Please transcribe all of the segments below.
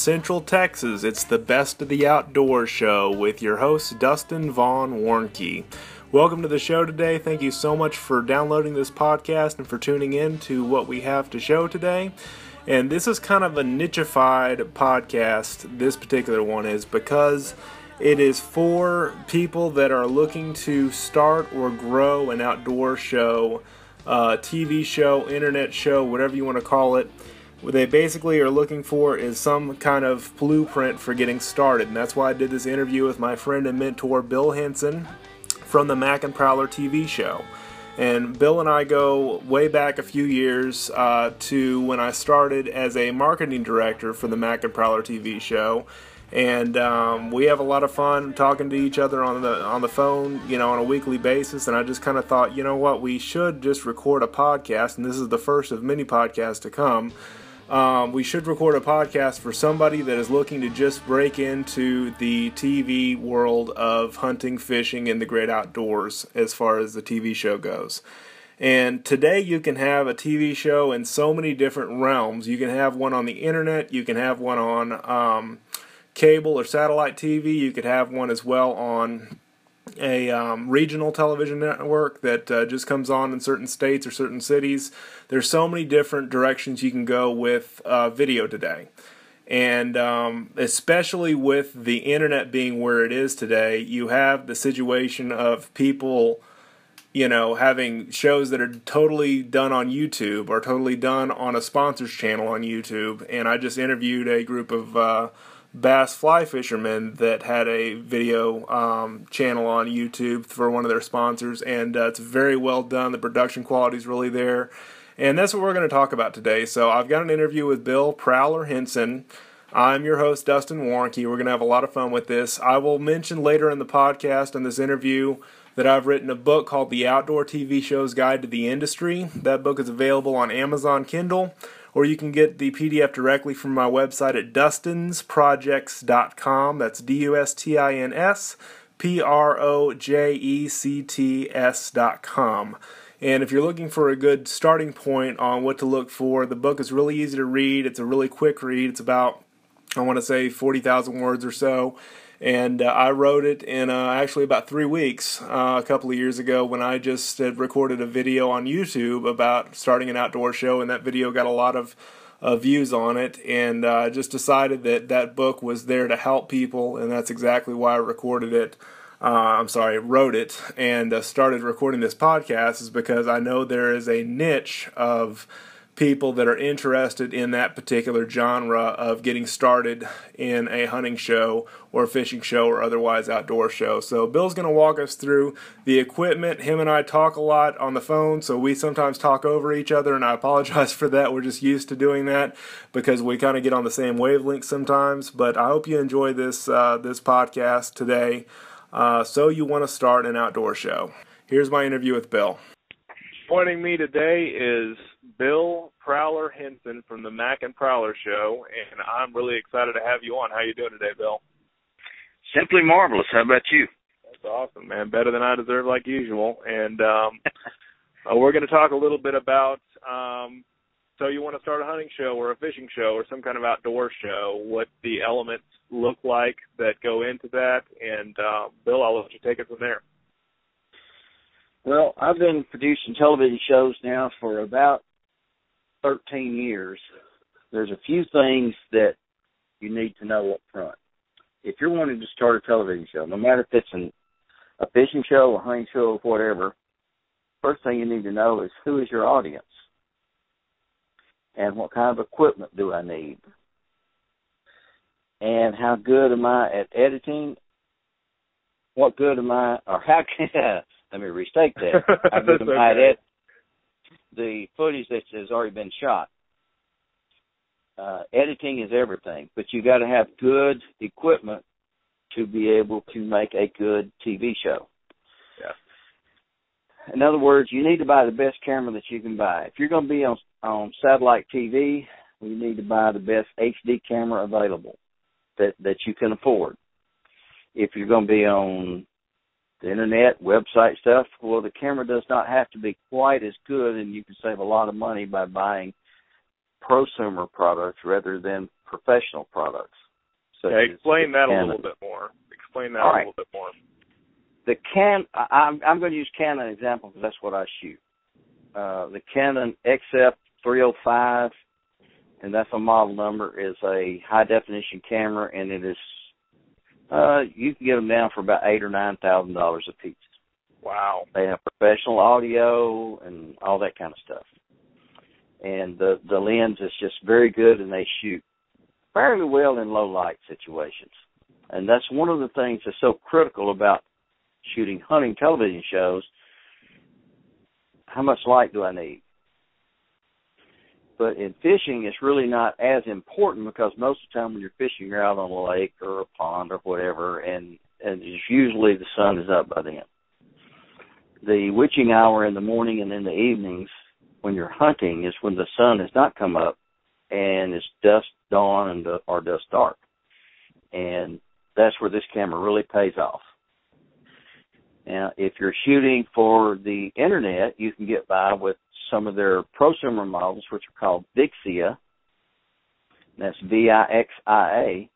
Central Texas, it's the Best of the Outdoors show with your host, Dustin Vaughn Warncke. Welcome to the show today. Thank you so much for downloading this podcast and for tuning in to what we have to show today. And this is kind of a nicheified podcast, this particular one is, because it is for people that are looking to start or grow an outdoor show, uh, TV show, internet show, whatever you want to call it. What they basically are looking for is some kind of blueprint for getting started. And that's why I did this interview with my friend and mentor, Bill Henson from the Mac and Prowler TV show. And Bill and I go way back a few years uh, to when I started as a marketing director for the Mac and Prowler TV show. And um, we have a lot of fun talking to each other on the on the phone, you know, on a weekly basis. And I just kind of thought, you know what, we should just record a podcast, and this is the first of many podcasts to come um, we should record a podcast for somebody that is looking to just break into the TV world of hunting, fishing, and the great outdoors as far as the TV show goes. And today you can have a TV show in so many different realms. You can have one on the internet, you can have one on um, cable or satellite TV, you could have one as well on a um, regional television network that uh, just comes on in certain states or certain cities. There's so many different directions you can go with uh, video today. And um, especially with the internet being where it is today, you have the situation of people, you know, having shows that are totally done on YouTube or totally done on a sponsors channel on YouTube. And I just interviewed a group of uh, bass fly fishermen that had a video um, channel on YouTube for one of their sponsors, and uh, it's very well done. The production quality is really there, and that's what we're going to talk about today. So I've got an interview with Bill Prowler Henson. I'm your host, Dustin Warncke. We're going to have a lot of fun with this. I will mention later in the podcast in this interview that I've written a book called The Outdoor TV Show's Guide to the Industry. That book is available on Amazon Kindle or you can get the PDF directly from my website at dustinsprojects.com. That's D U S T I N S P R O J E C T S.com. And if you're looking for a good starting point on what to look for, the book is really easy to read. It's a really quick read. It's about, I want to say, 40,000 words or so and uh, I wrote it in uh, actually about three weeks uh, a couple of years ago when I just had recorded a video on YouTube about starting an outdoor show, and that video got a lot of uh, views on it, and I uh, just decided that that book was there to help people, and that's exactly why I recorded it. Uh, I'm sorry, wrote it and started recording this podcast is because I know there is a niche of people that are interested in that particular genre of getting started in a hunting show or fishing show or otherwise outdoor show. So Bill's going to walk us through the equipment. Him and I talk a lot on the phone, so we sometimes talk over each other, and I apologize for that. We're just used to doing that because we kind of get on the same wavelength sometimes. But I hope you enjoy this uh, this podcast today. Uh, so you want to start an outdoor show? Here's my interview with Bill. Joining me today is Bill Prowler Henson from the Mac and Prowler Show, and I'm really excited to have you on. How you doing today, Bill? Simply marvelous. How about you? That's awesome, man. Better than I deserve, like usual. And um, uh, we're going to talk a little bit about. Um, so you want to start a hunting show or a fishing show or some kind of outdoor show? What the elements look like that go into that? And uh, Bill, I'll let you take it from there. Well, I've been producing television shows now for about 13 years, there's a few things that you need to know up front. If you're wanting to start a television show, no matter if it's an, a fishing show, a hunting show, whatever, first thing you need to know is who is your audience and what kind of equipment do I need and how good am I at editing? What good am I, or how can let me restate that? How good am okay. I at the footage that has already been shot. Uh, editing is everything, but you got to have good equipment to be able to make a good TV show. Yeah. In other words, you need to buy the best camera that you can buy. If you're going to be on on satellite TV, you need to buy the best HD camera available that that you can afford. If you're going to be on the internet, website stuff, well, the camera does not have to be quite as good, and you can save a lot of money by buying prosumer products rather than professional products. Okay, explain that a little bit more. Explain that All a right. little bit more. The Can I'm I'm going to use Canon example because that's what I shoot. Uh, the Canon XF 305, and that's a model number, is a high definition camera, and it is uh, you can get them down for about eight or nine thousand dollars a piece. Wow. They have professional audio and all that kind of stuff. And the the lens is just very good, and they shoot fairly well in low light situations. And that's one of the things that's so critical about shooting hunting television shows. How much light do I need? But in fishing, it's really not as important because most of the time when you're fishing, you're out on a lake or a pond or whatever, and and it's usually the sun is up by then. The witching hour in the morning and in the evenings when you're hunting is when the sun has not come up and it's dusk dawn and uh, or dusk dark, and that's where this camera really pays off. Now, if you're shooting for the internet, you can get by with some of their prosumer models, which are called Vixia. That's V-I-X-I-A,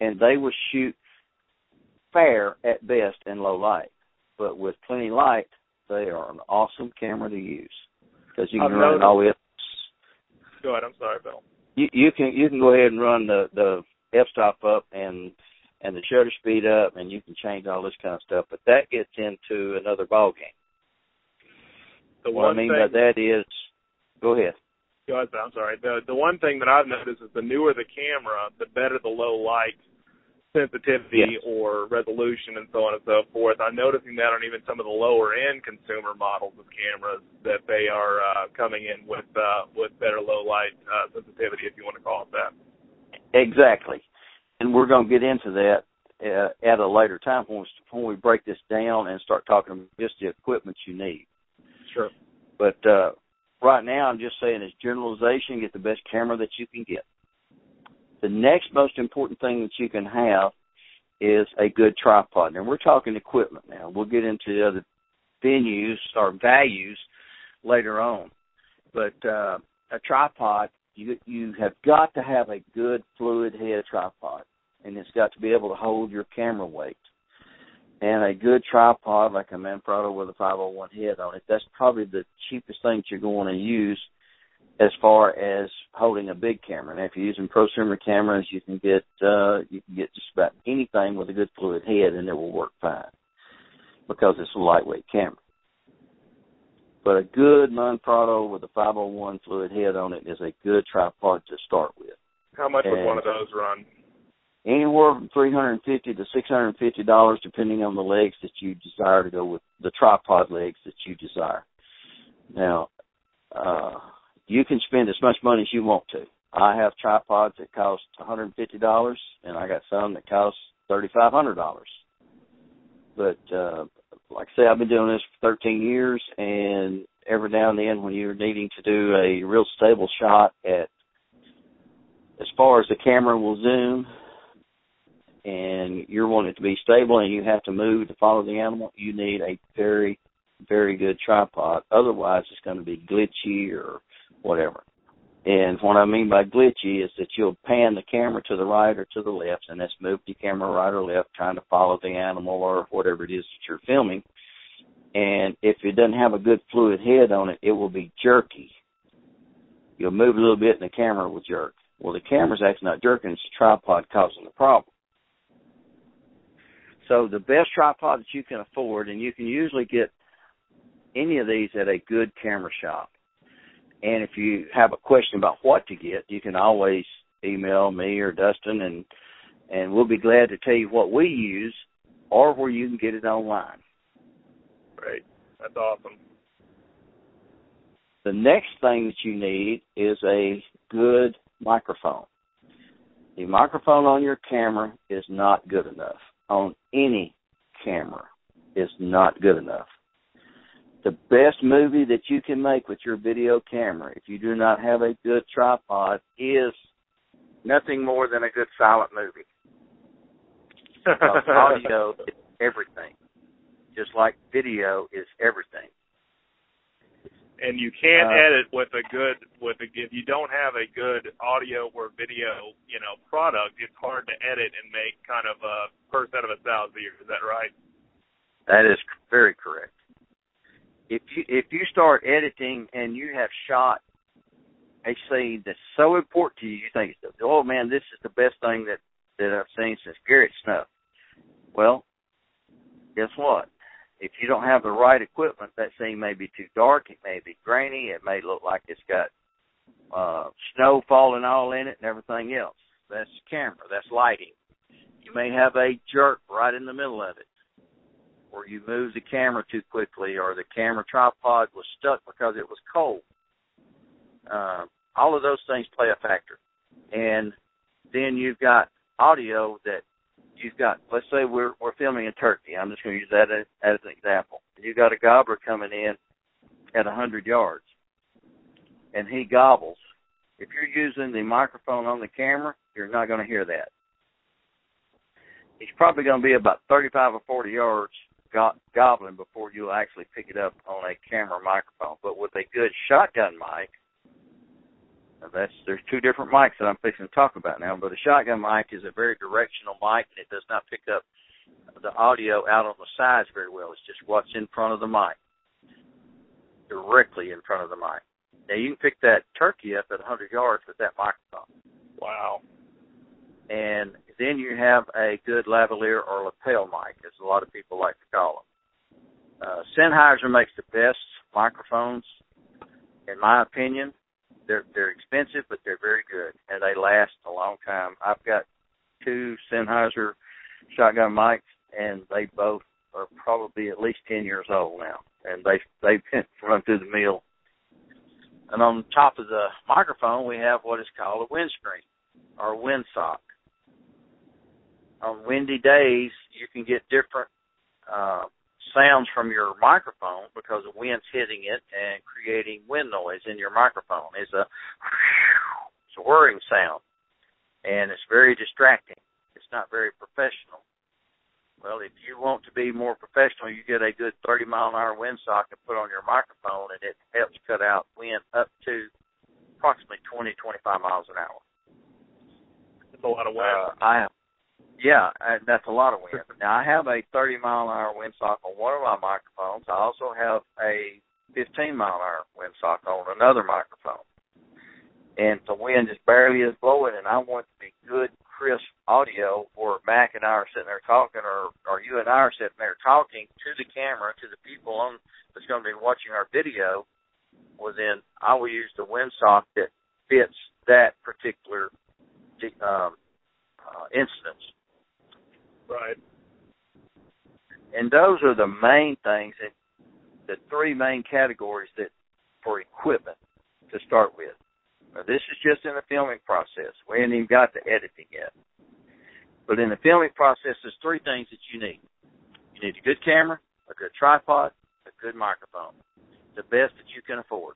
and they will shoot fair at best in low light, but with plenty light, they are an awesome camera to use because you can I've run it all the way up. Go ahead. I'm sorry, Bill. You, you can you can go ahead and run the the f-stop up and and the shutter speed up, and you can change all this kind of stuff. But that gets into another ball game. The What I mean thing, by that is, go ahead. Go ahead, I'm sorry. The the one thing that I've noticed is the newer the camera, the better the low light sensitivity Yes. or resolution and so on and so forth. I'm noticing that on even some of the lower end consumer models of cameras that they are uh, coming in with uh, with better low light uh, sensitivity, if you want to call it that. Exactly, and we're going to get into that uh, at a later time when we, when we break this down and start talking about just the equipment you need. Sure. But uh, right now, I'm just saying as generalization, get the best camera that you can get. The next most important thing that you can have is a good tripod. And we're talking equipment now. We'll get into the other venues or values later on. But uh, a tripod, you you have got to have a good fluid head tripod, and it's got to be able to hold your camera weight. And a good tripod like a Manfrotto with a 501 head on it, that's probably the cheapest thing that you're going to use as far as holding a big camera. Now, if you're using prosumer cameras, you can get uh, you can get just about anything with a good fluid head, and it will work fine because it's a lightweight camera. But a good Manfrotto with a 501 fluid head on it is a good tripod to start with. How much would one of those run? Anywhere from 350 to 650 dollars, depending on the legs that you desire to go with the tripod legs that you desire. Now, uh, you can spend as much money as you want to. I have tripods that cost $150, and I got some that cost $3,500. But uh, like I say, I've been doing this for 13 years, and every now and then, when you're needing to do a real stable shot at as far as the camera will zoom, and you're wanting it to be stable, and you have to move to follow the animal, you need a very, very good tripod. Otherwise, it's going to be glitchy or whatever. And what I mean by glitchy is that you'll pan the camera to the right or to the left, and that's move the camera right or left, trying to follow the animal or whatever it is that you're filming. And if it doesn't have a good fluid head on it, it will be jerky. You'll move a little bit, and the camera will jerk. Well, the camera's actually not jerking; it's the tripod causing the problem. So the best tripod that you can afford, and you can usually get any of these at a good camera shop. And if you have a question about what to get, you can always email me or Dustin, and and we'll be glad to tell you what we use or where you can get it online. Great. That's awesome. The next thing that you need is a good microphone. The microphone on your camera is not good enough. On any camera is not good enough. The best movie that you can make with your video camera, if you do not have a good tripod, is nothing more than a good silent movie. Because audio is everything, just like video is everything. And you can't uh, edit with a good with a if you don't have a good audio or video you know product it's hard to edit and make kind of a first out of a thousand years is that right? That is very correct. If you if you start editing and you have shot a scene that's so important to you you think it's the oh man this is the best thing that that i've seen since garrett snuff well guess what if you don't have the right equipment, that scene may be too dark, it may be grainy, it may look like it's got uh snow falling all in it and everything else. That's camera, that's lighting. You may have a jerk right in the middle of it. Or you move the camera too quickly or the camera tripod was stuck because it was cold. Uh, all of those things play a factor. And then you've got audio that you've got let's say we're we're filming in Turkey. I'm just going to use that as, as an example. You've got a gobbler coming in at a hundred yards, and he gobbles. If you're using the microphone on the camera, you're not going to hear that. He's probably going to be about 35 or 40 yards go- gobbling before you'll actually pick it up on a camera microphone. But with a good shotgun mic, that's there's two different mics that I'm fixing to talk about now. But a shotgun mic is a very directional mic, and it does not pick up the audio out on the sides very well. It's just what's in front of the mic, directly in front of the mic. Now you can pick that turkey up at 100 yards with that microphone. Wow. And then you have a good lavalier or lapel mic, as a lot of people like to call them. Uh, Sennheiser makes the best microphones, in my opinion they're they're expensive, but they're very good and they last a long time. I've got two Sennheiser shotgun mics, and they both are probably at least ten years old now, and they they've been run through the mill. And on top of the microphone, we have what is called a windscreen or windsock. On windy days, you can get different uh, sounds from your microphone because the wind's hitting it and creating wind noise in your microphone. It's a it's a whirring sound, and it's very distracting. It's not very professional. Well, if you want to be more professional, you get a good 30 mile an hour windsock and put on your microphone, and it helps cut out wind up to approximately 20, 25 miles an hour. That's a lot of wind. Uh, I have yeah, that's a lot of wind. Now I have a 30 mile an hour windsock on one of my microphones. I also have a 15 mile an hour windsock on another microphone. And the wind just barely is blowing, and I want to be good, crisp audio where Mac and I are sitting there talking, or or you and I are sitting there talking to the camera, to the people on that's going to be watching our video. Well, then I will use the windsock that fits that particular um, uh, instance. Right. And those are the main things that the three main categories that for equipment to start with. Now, this is just in the filming process. We haven't even got to editing yet. But in the filming process, there's three things that you need. You need a good camera, a good tripod, a good microphone. The best that you can afford.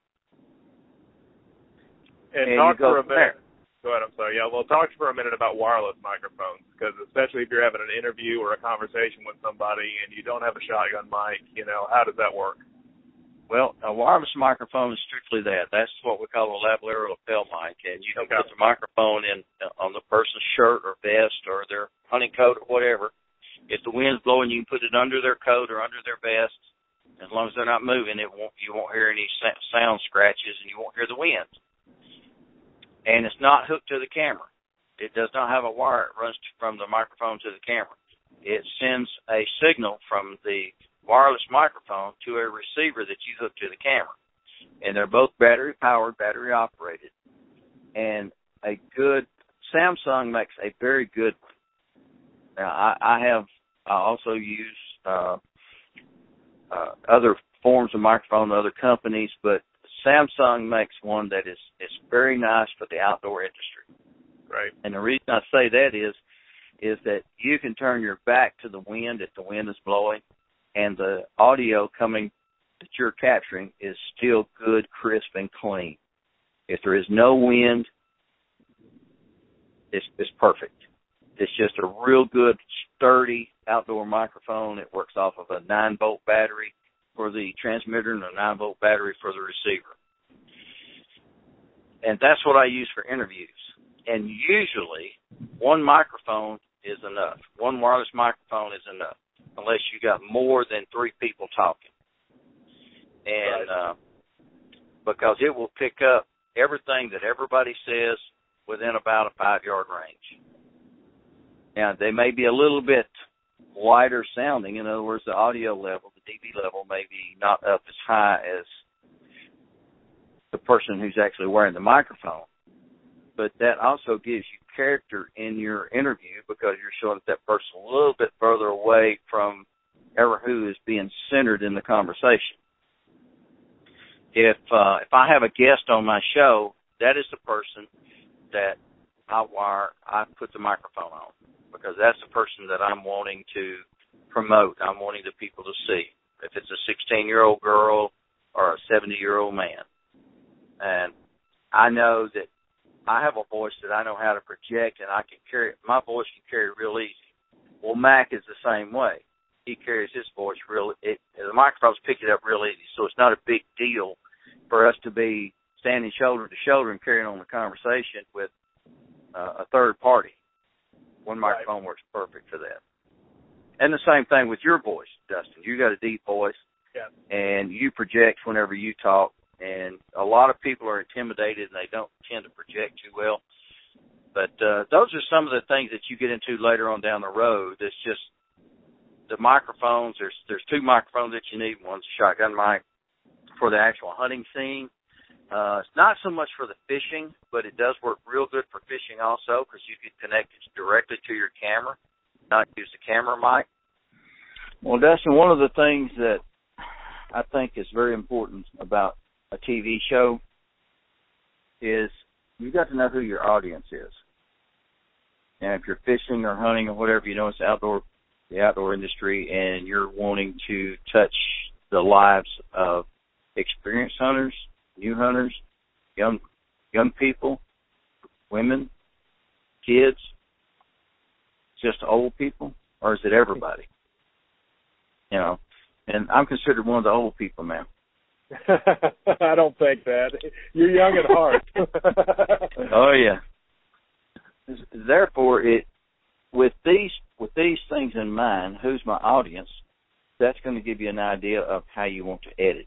And, and talk for a minute. Go ahead. I'm sorry. Yeah. Well, talk for a minute about wireless microphones, because especially if you're having an interview or a conversation with somebody and you don't have a shotgun mic, you know, how does that work? Well, a wireless microphone is strictly that. That's what we call a lavalier lapel mic, and you can okay. put the microphone in uh, on the person's shirt or vest or their hunting coat or whatever. If the wind's blowing, you can put it under their coat or under their vest. As long as they're not moving, it won't. You won't hear any sound scratches, and you won't hear the wind and it's not hooked to the camera. It does not have a wire that runs from the microphone to the camera. It sends a signal from the wireless microphone to a receiver that you hook to the camera. And they're both battery powered, battery operated. And a good Samsung makes a very good one. Now I, I have I also use uh, uh, other forms of microphone, other companies, but Samsung makes one that is is very nice for the outdoor industry. Right. And the reason I say that is is that you can turn your back to the wind if the wind is blowing, and the audio coming that you're capturing is still good, crisp, and clean. If there is no wind, it's it's perfect. It's just a real good, sturdy outdoor microphone. It works off of a nine volt battery for the transmitter and a 9 volt battery for the receiver. And that's what I use for interviews. And usually, one microphone is enough. One wireless microphone is enough, unless you got more than three people talking. And right. uh, because it will pick up everything that everybody says within about a five yard range. Now they may be a little bit wider sounding. In other words, the audio level, the dB level, may be not up as high as the person who's actually wearing the microphone. But that also gives you character in your interview because you're showing that person a little bit further away from ever who is being centered in the conversation. If uh, if I have a guest on my show, that is the person that I wire I put the microphone on because that's the person that I'm wanting to promote. I'm wanting the people to see. If it's a 16 year old girl or a 70 year old man, and I know that I have a voice that I know how to project, and I can carry my voice can carry real easy. Well, Mac is the same way. He carries his voice real. It, the microphones pick it up real easy, so it's not a big deal for us to be standing shoulder to shoulder and carrying on the conversation with uh, a third party. One microphone right. works perfect for that. And the same thing with your voice, Dustin. You got a deep voice, yeah. and you project whenever you talk and a lot of people are intimidated and they don't tend to project too well. But uh, those are some of the things that you get into later on down the road. It's just the microphones. There's there's two microphones that you need. One's a shotgun mic for the actual hunting scene. Uh, it's not so much for the fishing, but it does work real good for fishing also because you can connect it directly to your camera, not use the camera mic. Well, Dustin, one of the things that I think is very important about a TV show is you got to know who your audience is. And if you're fishing or hunting or whatever, you know it's outdoor the outdoor industry and you're wanting to touch the lives of experienced hunters, new hunters, young young people, women, kids, just old people, or is it everybody? You know, and I'm considered one of the old people now. I don't think that. You're young at heart. oh yeah. Therefore, it with these with these things in mind, who's my audience? That's going to give you an idea of how you want to edit.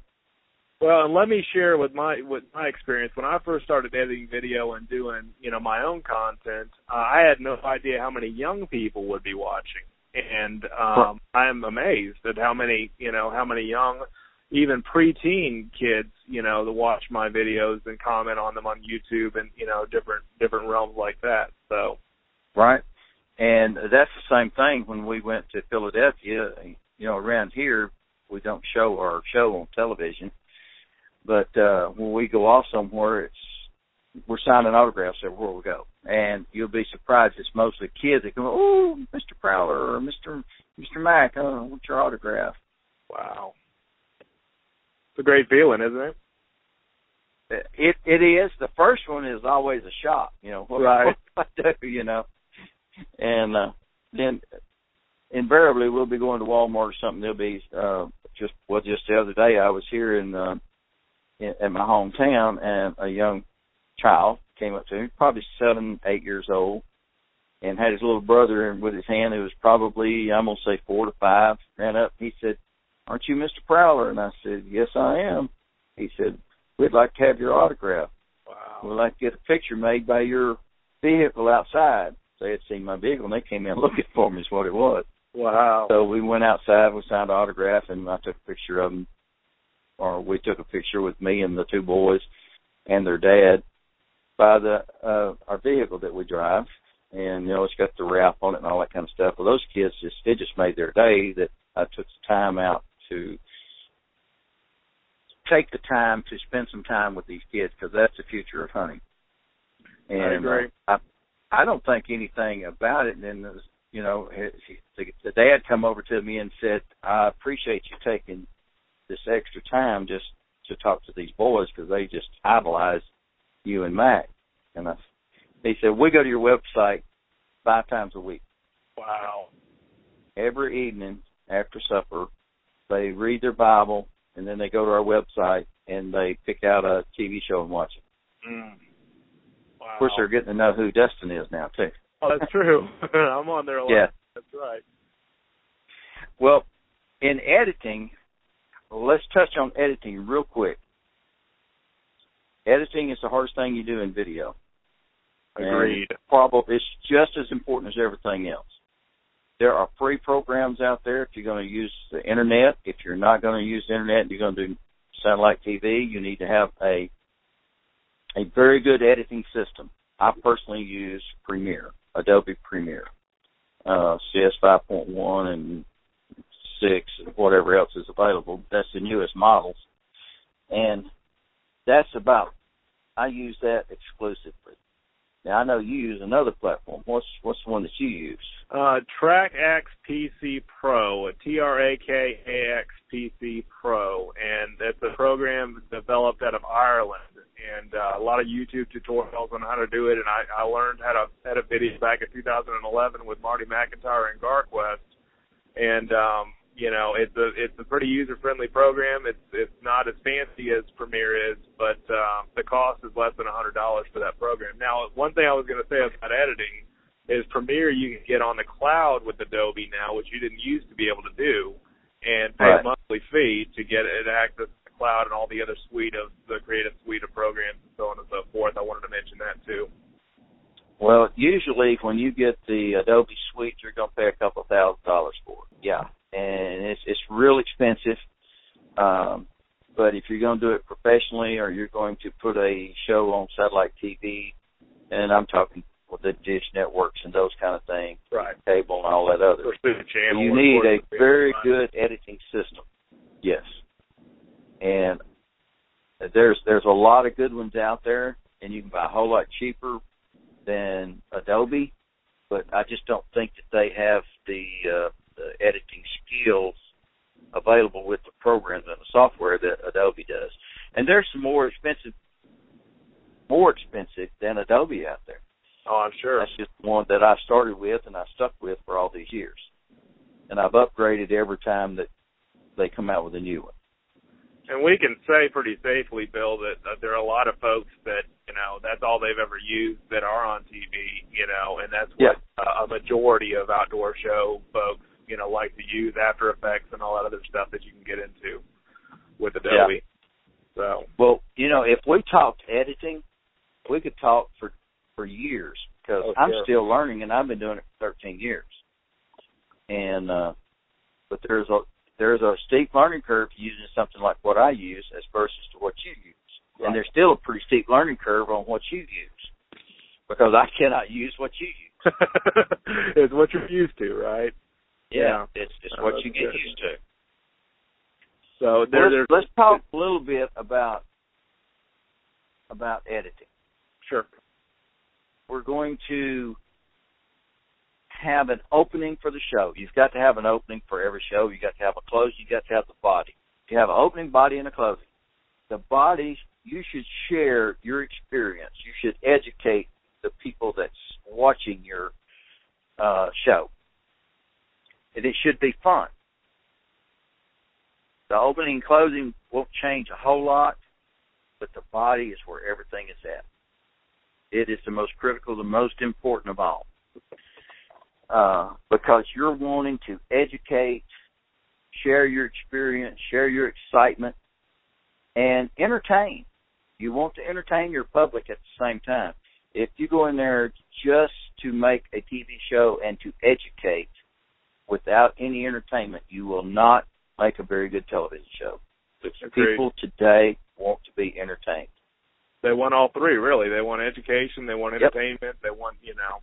Well, and let me share with my with my experience when I first started editing video and doing you know my own content. Uh, I had no idea how many young people would be watching, and um, I am amazed at how many you know how many young even preteen kids, you know, to watch my videos and comment on them on YouTube and you know different different realms like that. So, right, and that's the same thing when we went to Philadelphia. You know, around here we don't show our show on television, but uh when we go off somewhere, it's we're signing autographs everywhere we go, and you'll be surprised. It's mostly kids that come, oh, Mr. Prowler or Mr. Mr. Mac, oh, what's your autograph? Wow. It's a great feeling, isn't it? It it is. The first one is always a shock, you know. What, right. What I do, you know, and uh, then invariably we'll be going to Walmart or something. There'll be uh, just well, just the other day I was here in, uh, in at my hometown, and a young child came up to me, probably seven, eight years old, and had his little brother with his hand who was probably I'm gonna say four to five. Ran up, he said, aren't you Mr. Prowler? And I said, yes, I am. He said, we'd like to have your autograph. Wow. We'd like to get a picture made by your vehicle outside. They had seen my vehicle and they came in looking for me is what it was. Wow. So we went outside, we signed an autograph, and I took a picture of them, or we took a picture with me and the two boys and their dad by the uh our vehicle that we drive. And you know, it's got the wrap on it and all that kind of stuff. Well, those kids just it just made their day that I took the time out to take the time to spend some time with these kids because that's the future of hunting. And I agree. Uh, I, I don't think anything about it. And then, you know, the, the dad come over to me and said, "I appreciate you taking this extra time just to talk to these boys because they just idolize you and Mac." And I, he said, "We go to your website five times a week." Wow. Every evening after supper, they read their Bible and then they go to our website and they pick out a TV show and watch it. Mm. Wow. Of course, they're getting to know who Dustin is now too. Oh, that's true. I'm on there a lot. Yeah. That's right. Well, in editing, let's touch on editing real quick. Editing is the hardest thing you do in video. Agreed. And probably it's just as important as everything else. There are free programs out there if you're going to use the internet. If you're not going to use the internet and you're going to do satellite TV, you need to have a a very good editing system. I personally use Premiere, Adobe Premiere, uh, CS 5.1 and 6, and whatever else is available. That's the newest models. And that's about, I use that exclusively. Now I know you use another platform. What's what's the one that you use? Uh, Trakax PC Pro, T R A K A X PC Pro, and it's a program developed out of Ireland. And uh, a lot of YouTube tutorials on how to do it. And I, I learned how to edit videos back in 2011 with Marty McIntyre and GarQuest. And um, you know, it's a it's a pretty user friendly program. It's it's not as fancy as Premiere is, but um, the cost is less than a hundred dollars for that program. Now, one thing I was going to say about editing is Premiere you can get on the cloud with Adobe now, which you didn't used to be able to do, and pay Right. a monthly fee to get it access to the cloud and all the other suite of the creative suite of programs and so on and so forth. I wanted to mention that too. Well, usually when you get the Adobe Suite, you're going to pay a couple thousand dollars for it. Yeah, and it's it's real expensive. Um, but if you're going to do it professionally, or you're going to put a show on satellite TV, and I'm talking with the dish networks and those kind of things, Right. cable and all that other, channel. you need a very good editing system. Yes. And there's there's a lot of good ones out there and you can buy a whole lot cheaper than Adobe, but I just don't think that they have the uh the editing skills available with the programs and the software that Adobe does. And there's some more expensive more expensive than Adobe out there. Oh, I'm sure. That's just one that I started with and I stuck with for all these years. And I've upgraded every time that they come out with a new one. And we can say pretty safely, Bill, that, that there are a lot of folks that you know that's all they've ever used that are on TV, you know, and that's what uh, a majority of outdoor show folks, you know, like to use After Effects and all that other stuff that you can get into with Adobe. So Well, you know, if we talked editing, we could talk for for years because Oh, I'm sure. still learning and I've been doing it for 13 years. And uh but there's a there's a steep learning curve using something like what I use as versus to what you use. Right. And there's still a pretty steep learning curve on what you use because I cannot use what you use. it's what you're used to, right? Yeah. it's it's Oh, what you get used to. So there, let's, let's talk a little bit about about editing. sure. We're going to have an opening for the show. You've got to have an opening for every show. You've got to have a close. You've got to have the body. You have an opening, body, and a closing. The body, you should share your experience. You should educate the people that's watching your uh, show. And it should be fun. The opening and closing won't change a whole lot, but the body is where everything is at. It is the most critical, the most important of all. Uh, because you're wanting to educate, share your experience, share your excitement, and entertain. You want to entertain your public at the same time. If you go in there just to make a TV show and to educate without any entertainment, you will not make a very good television show. People today want to be entertained. They want all three, really. They want education, they want Yep. entertainment, they want, you know,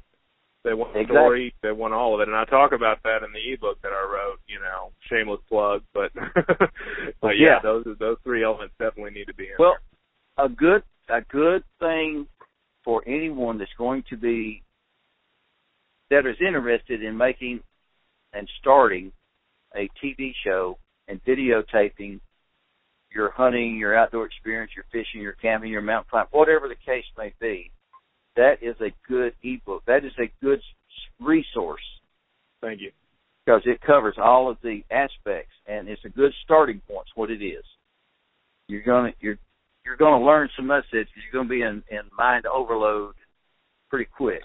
they want Exactly. story, they want all of it. And I talk about that in the ebook that I wrote, you know, shameless plug, but but yeah, Yeah. those those three elements definitely need to be in Well, a good a good thing for anyone that's going to be that is interested in making and starting a TV show and videotaping your hunting, your outdoor experience, your fishing, your camping, your mountain climbing, whatever the case may be. That is a good ebook. That is a good resource. Thank you. because it covers all of the aspects and it's a good starting point. What it is. you're gonna you're you're gonna learn so much that you're gonna be in, in mind overload pretty quick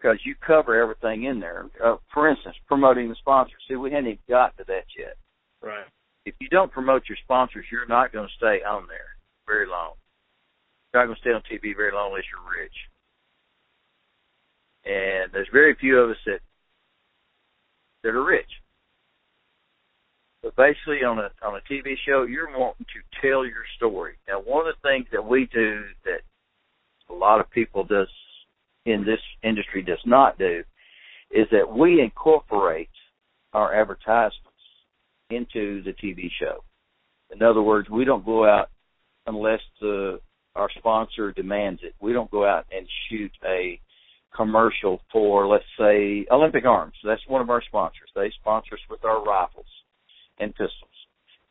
because you cover everything in there. Uh, for instance, promoting the sponsors. See, we hadn't even got to that yet. Right. If you don't promote your sponsors, you're not going to stay on there very long. You're not going to stay on TV very long unless you're rich. And there's very few of us that that are rich. But basically, on a on a TV show, you're wanting to tell your story. Now, one of the things that we do that a lot of people does in this industry does not do is that we incorporate our advertisements into the TV show. In other words, we don't go out unless the our sponsor demands it. We don't go out and shoot a commercial for, let's say, Olympic Arms. That's one of our sponsors. They sponsor us with our rifles and pistols.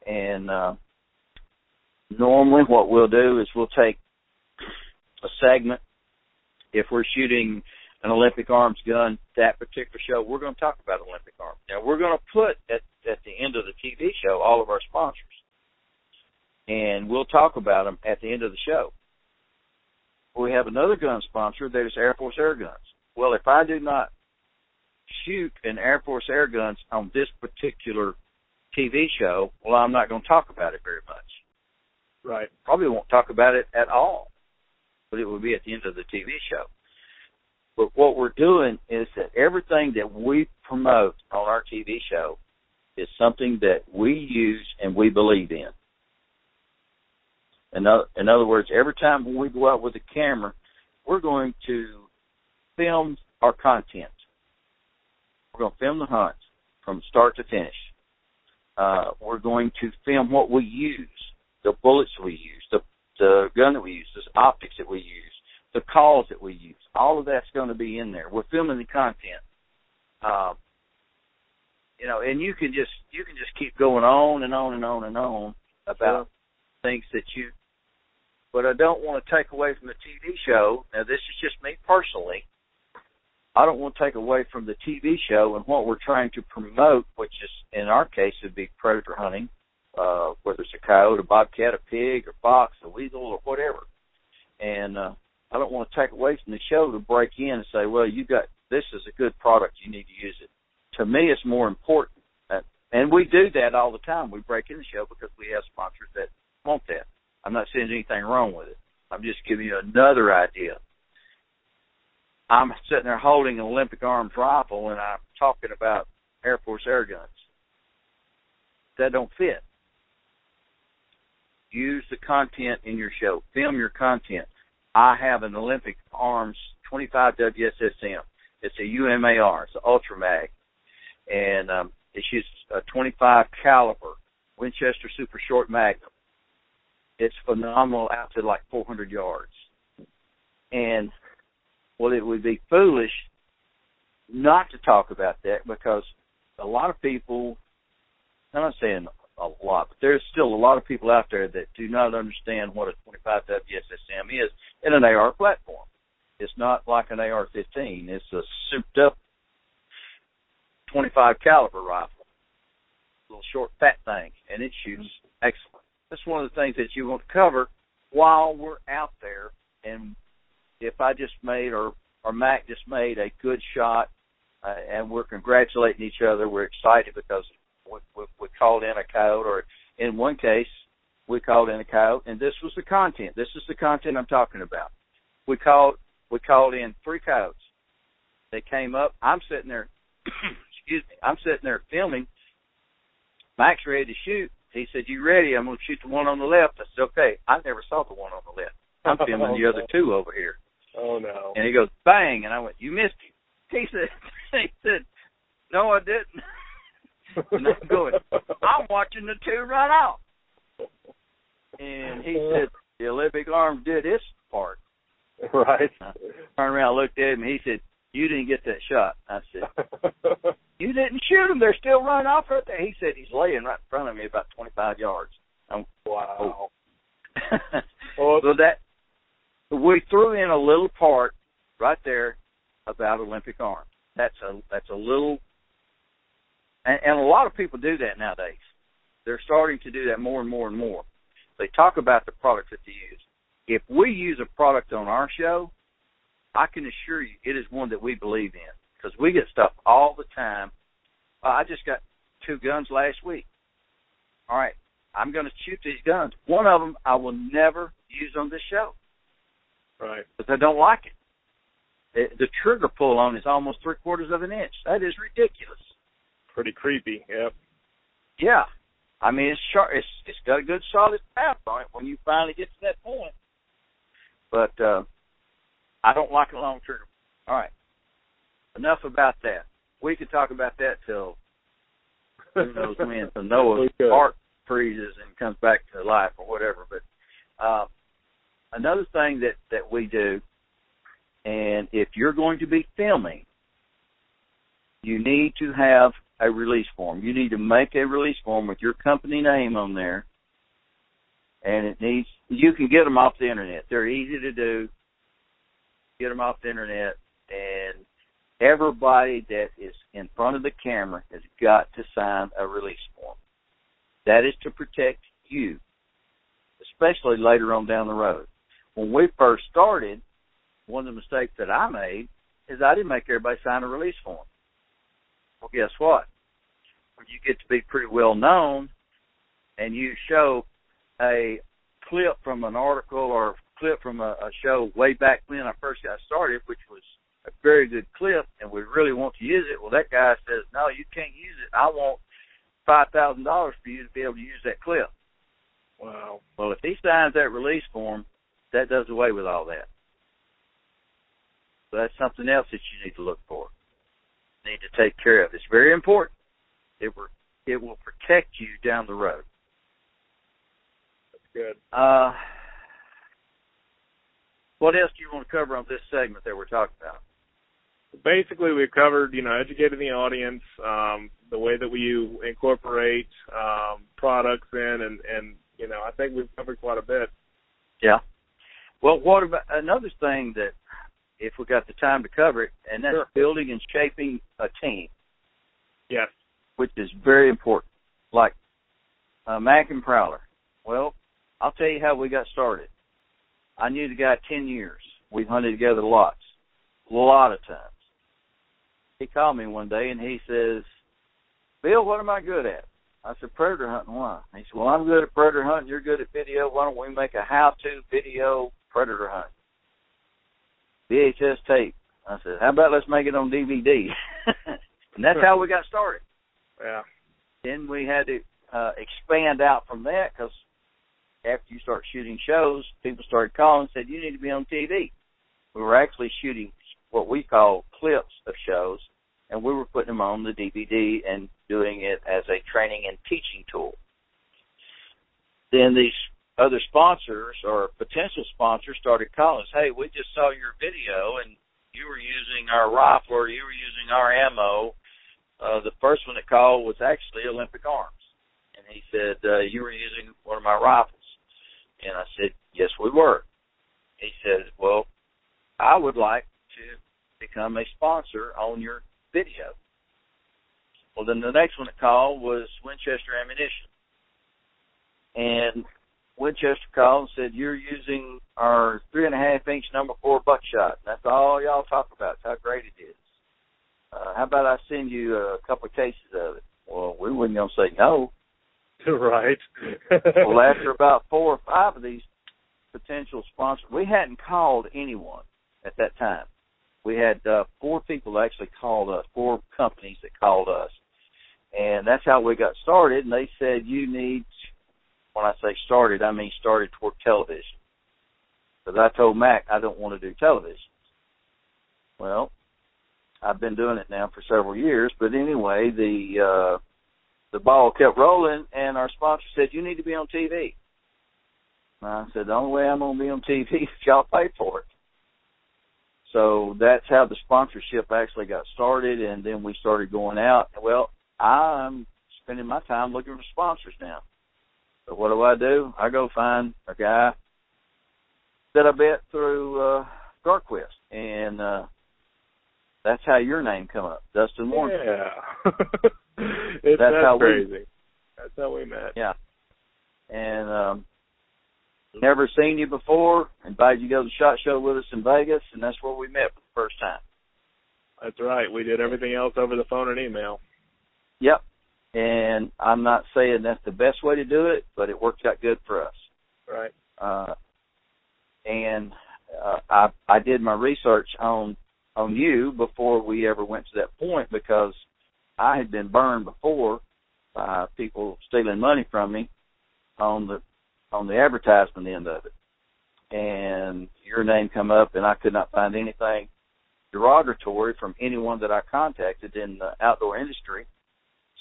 And uh, normally, what we'll do is we'll take a segment. If we're shooting an Olympic Arms gun, that particular show, we're going to talk about Olympic Arms. Now, we're going to put at at the end of the TV show all of our sponsors, and we'll talk about them at the end of the show. We have another gun sponsor that is Air Force Air Guns. Well, if I do not shoot an Air Force Air Guns on this particular TV show, well, I'm not going to talk about it very much. Right. Probably won't talk about it at all, but it will be at the end of the TV show. But what we're doing is that everything that we promote on our TV show is something that we use and we believe in. In other, in other words, every time we go out with a camera, we're going to film our content. We're going to film the hunt from start to finish. Uh, we're going to film what we use, the bullets we use, the gun that we use, the optics that we use, the calls that we use. All of that's going to be in there. We're filming the content. Uh, you know, and you can just you can just keep going on and on and on and on about things that you. But I don't want to take away from the TV show. Now, this is just me personally. I don't want to take away from the TV show and what we're trying to promote, which is in our case would be predator hunting, uh, whether it's a coyote, a bobcat, a pig, a fox, a weasel, or whatever. And uh, I don't want to take away from the show to break in and say, well, you got this is a good product, you need to use it. To me, it's more important, uh, and we do that all the time. We break in the show because we have sponsors that want that. I'm not saying anything wrong with it. I'm just giving you another idea. I'm sitting there holding an Olympic arms rifle and I'm talking about Air Force air guns. That don't fit. Use the content in your show. Film your content. I have an Olympic Arms 25 WSSM. It's a UMAR. It's an Ultra Mag, and um, it shoots a 25 caliber Winchester Super Short Magnum. It's phenomenal out to like 400 yards, and well, it would be foolish not to talk about that because a lot of people. I'm not saying a lot, but there's still a lot of people out there that do not understand what a 25 WSSM is in an AR platform. It's not like an AR-15. It's a souped-up 25 caliber rifle, little short, fat thing, and it shoots excellent. That's one of the things that you want to cover while we're out there. And if I just made or or Mac just made a good shot, uh, and we're congratulating each other, we're excited because we, we, we called in a coyote, or in one case, we called in a coyote, and this was the content. This is the content I'm talking about. We called we called in three coyotes. They came up. I'm sitting there. excuse me. I'm sitting there filming. Mac's ready to shoot. He said, "You ready? I'm going to shoot the one on the left." I said, "Okay." I never saw the one on the left. I'm filming the other two over here. Oh no! And he goes, "Bang!" And I went, "You missed him." He said, "He said, no, I didn't." and I'm going, I'm watching the two run out. And he said, the Olympic arm did its part. Right. I turned around, looked at him, and he said, you didn't get that shot. I said, you didn't shoot him. They're still running off right there. He said he's laying right in front of me about 25 yards. I'm, wow. Oh. so that we threw in a little part right there about Olympic arms. That's a that's a little and, and a lot of people do that nowadays. They're starting to do that more and more and more. They talk about the products that they use. If we use a product on our show, I can assure you it is one that we believe in because we get stuff all the time. Uh, I just got two guns last week. All right, I'm going to shoot these guns. One of them I will never use on this show. Right. Because I don't like it. it. The trigger pull on is almost three quarters of an inch. That is ridiculous. Pretty creepy. Yep. Yeah. I mean, it's sharp. It's it's got a good solid path on it when you finally get to that point. But uh I don't like a long trigger. All right. Enough about that. We could talk about that till who knows when. So Noah's heart freezes and comes back to life or whatever. But uh, another thing that that we do, and if you're going to be filming, you need to have a release form. You need to make a release form with your company name on there, and it needs. You can get them off the internet. They're easy to do. Get them off the internet, and everybody that is in front of the camera has got to sign a release form. That is to protect you, especially later on down the road. When we first started, one of the mistakes that I made is I didn't make everybody sign a release form. Well, guess what? When you get to be pretty well known and you show a clip from an article or clip from a, a show way back when I first got started, which was a very good clip, and we really want to use it, well, that guy says, no, you can't use it. I want five thousand dollars for you to be able to use that clip. Wow. Well, if he signs that release form, that does away with all that. So that's something else that you need to look for. Need to take care of. It's very important. It will it will protect you down the road. That's good. Uh, what else do you want to cover on this segment that we're talking about? basically we've covered you know educating the audience um the way that we incorporate um products in and and you know i think we've covered quite a bit yeah well what about another thing that if we got the time to cover it and that's sure. building and shaping a team yes which is very important like uh, mac and prowler well i'll tell you how we got started i knew the guy ten years we hunted together lots a lot of times he called me one day and he says, Bill, what am I good at? I said, predator hunting. Why? He said, Well, I'm good at predator hunting. You're good at video. Why don't we make a how-to video predator hunt? VHS tape. I said, How about let's make it on DVD? and that's how we got started. Yeah. Then we had to uh, expand out from that because after you start shooting shows, people started calling and said, You need to be on TV. We were actually shooting what we call clips of shows, and we were putting them on the DVD and doing it as a training and teaching tool. Then these other sponsors or potential sponsors started calling us, hey, we just saw your video and you were using our rifle or you were using our ammo. Uh, the first one that called was actually Olympic Arms. And he said, uh, you were using one of my rifles. And I said, yes, we were. He said, well, I would like to become a sponsor on your video. Well, then the next one that called was Winchester Ammunition. And Winchester called and said, You're using our three and a half inch number four buckshot. That's all y'all talk about, how great it is. Uh, how about I send you a couple of cases of it? Well, we wasn't to say no. Right. well, after about four or five of these potential sponsors, we hadn't called anyone at that time. We had uh, four people actually called us, four companies that called us, and that's how we got started. And they said you need, when I say started, I mean started toward television. Because I told Mac I don't want to do television. Well, I've been doing it now for several years, but anyway, the uh, the ball kept rolling, and our sponsor said you need to be on TV. And I said the only way I'm going to be on TV is y'all pay for it. So that's how the sponsorship actually got started, and then we started going out. Well, I'm spending my time looking for sponsors now. So what do I do? I go find a guy that I bet through uh Darquest, and uh that's how your name come up, Dustin Warncke. Yeah, it's that's how crazy. We, that's how we met. Yeah, and um never seen you before, invited you to go to the shot show with us in Vegas, and that's where we met for the first time. That's right. We did everything else over the phone and email. Yep. And I'm not saying that's the best way to do it, but it worked out good for us. Right. Uh, and uh, I I did my research on on you before we ever went to that point because I had been burned before by people stealing money from me on the on the advertisement end of it. And your name come up and I could not find anything derogatory from anyone that I contacted in the outdoor industry.